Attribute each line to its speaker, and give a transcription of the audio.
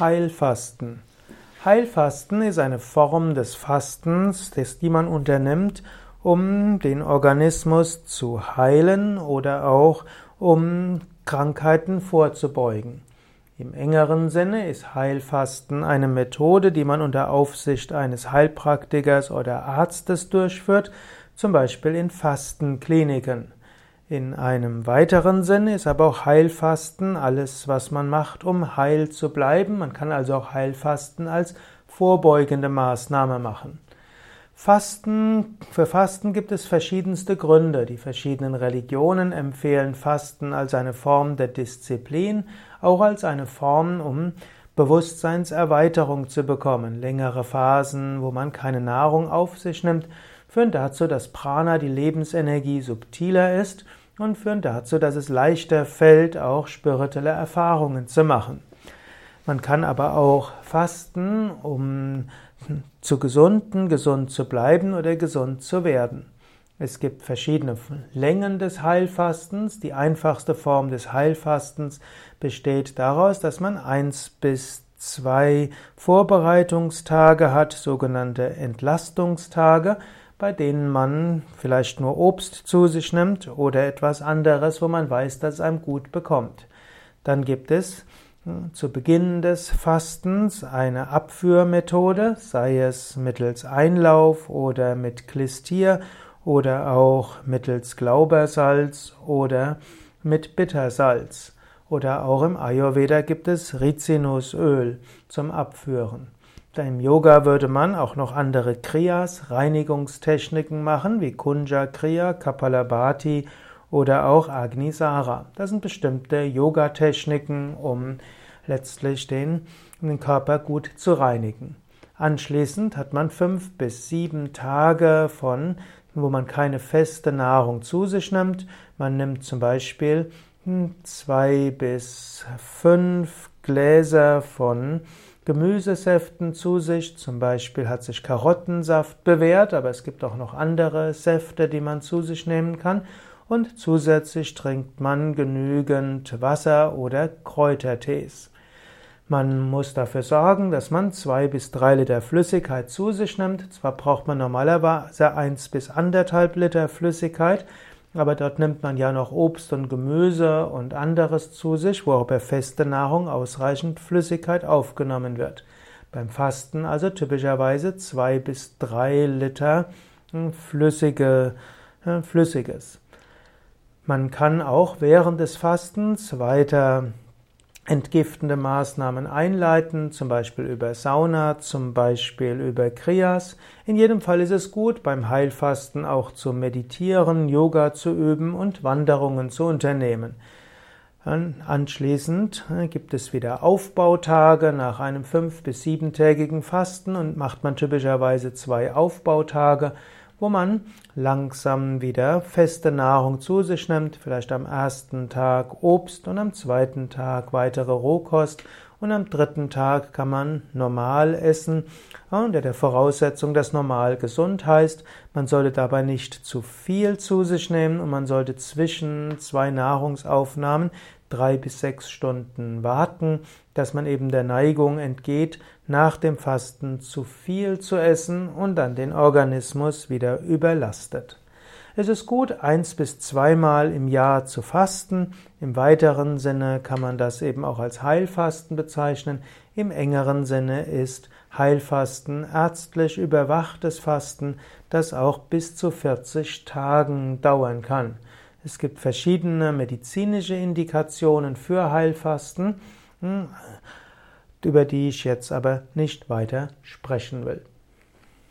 Speaker 1: Heilfasten. Heilfasten ist eine Form des Fastens, die man unternimmt, um den Organismus zu heilen oder auch um Krankheiten vorzubeugen. Im engeren Sinne ist Heilfasten eine Methode, die man unter Aufsicht eines Heilpraktikers oder Arztes durchführt, zum Beispiel in Fastenkliniken. In einem weiteren Sinne ist aber auch Heilfasten alles, was man macht, um heil zu bleiben. Man kann also auch Heilfasten als vorbeugende Maßnahme machen. Fasten, für Fasten gibt es verschiedenste Gründe. Die verschiedenen Religionen empfehlen Fasten als eine Form der Disziplin, auch als eine Form, um Bewusstseinserweiterung zu bekommen. Längere Phasen, wo man keine Nahrung auf sich nimmt, führen dazu, dass Prana, die Lebensenergie, subtiler ist und führen dazu, dass es leichter fällt, auch spirituelle Erfahrungen zu machen. Man kann aber auch fasten, um zu gesunden, gesund zu bleiben oder gesund zu werden. Es gibt verschiedene Längen des Heilfastens. Die einfachste Form des Heilfastens besteht daraus, dass man eins bis zwei Vorbereitungstage hat, sogenannte Entlastungstage, bei denen man vielleicht nur Obst zu sich nimmt oder etwas anderes, wo man weiß, dass es einem gut bekommt. Dann gibt es hm, zu Beginn des Fastens eine Abführmethode, sei es mittels Einlauf oder mit Klistier oder auch mittels Glaubersalz oder mit Bittersalz. Oder auch im Ayurveda gibt es Rizinusöl zum Abführen. Im Yoga würde man auch noch andere Kriyas, Reinigungstechniken machen, wie Kunja Kriya, Kapalabhati oder auch Agnisara. Das sind bestimmte Yoga-Techniken, um letztlich den, den Körper gut zu reinigen. Anschließend hat man fünf bis sieben Tage von, wo man keine feste Nahrung zu sich nimmt. Man nimmt zum Beispiel hm, zwei bis fünf Gläser von Gemüsesäften zu sich. Zum Beispiel hat sich Karottensaft bewährt, aber es gibt auch noch andere Säfte, die man zu sich nehmen kann. Und zusätzlich trinkt man genügend Wasser oder Kräutertees. Man muss dafür sorgen, dass man zwei bis drei Liter Flüssigkeit zu sich nimmt. Zwar braucht man normalerweise eins bis anderthalb Liter Flüssigkeit, aber dort nimmt man ja noch Obst und Gemüse und anderes zu sich, wo auch bei feste Nahrung ausreichend Flüssigkeit aufgenommen wird. Beim Fasten also typischerweise zwei bis drei Liter hm, flüssige, äh, Flüssiges. Man kann auch während des Fastens weiter entgiftende Maßnahmen einleiten, zum Beispiel über Sauna, zum Beispiel über Kriyas. In jedem Fall ist es gut, beim Heilfasten auch zu meditieren, Yoga zu üben und Wanderungen zu unternehmen. Anschließend äh, gibt es wieder Aufbautage nach einem fünf- bis siebentägigen Fasten und macht man typischerweise zwei Aufbautage wo man langsam wieder feste Nahrung zu sich nimmt, vielleicht am ersten Tag Obst und am zweiten Tag weitere Rohkost und am dritten Tag kann man normal essen, unter der Voraussetzung, dass normal gesund heißt. Man sollte dabei nicht zu viel zu sich nehmen und man sollte zwischen zwei Nahrungsaufnahmen drei bis sechs Stunden warten, dass man eben der Neigung entgeht, nach dem Fasten zu viel zu essen und dann den Organismus wieder überlastet. Es ist gut, eins bis zweimal im Jahr zu fasten. Im weiteren Sinne kann man das eben auch als Heilfasten bezeichnen. Im engeren Sinne ist Heilfasten ärztlich überwachtes Fasten, das auch bis zu 40 Tagen dauern kann. Es gibt verschiedene medizinische Indikationen für Heilfasten, hm, über die ich jetzt aber nicht weiter sprechen will.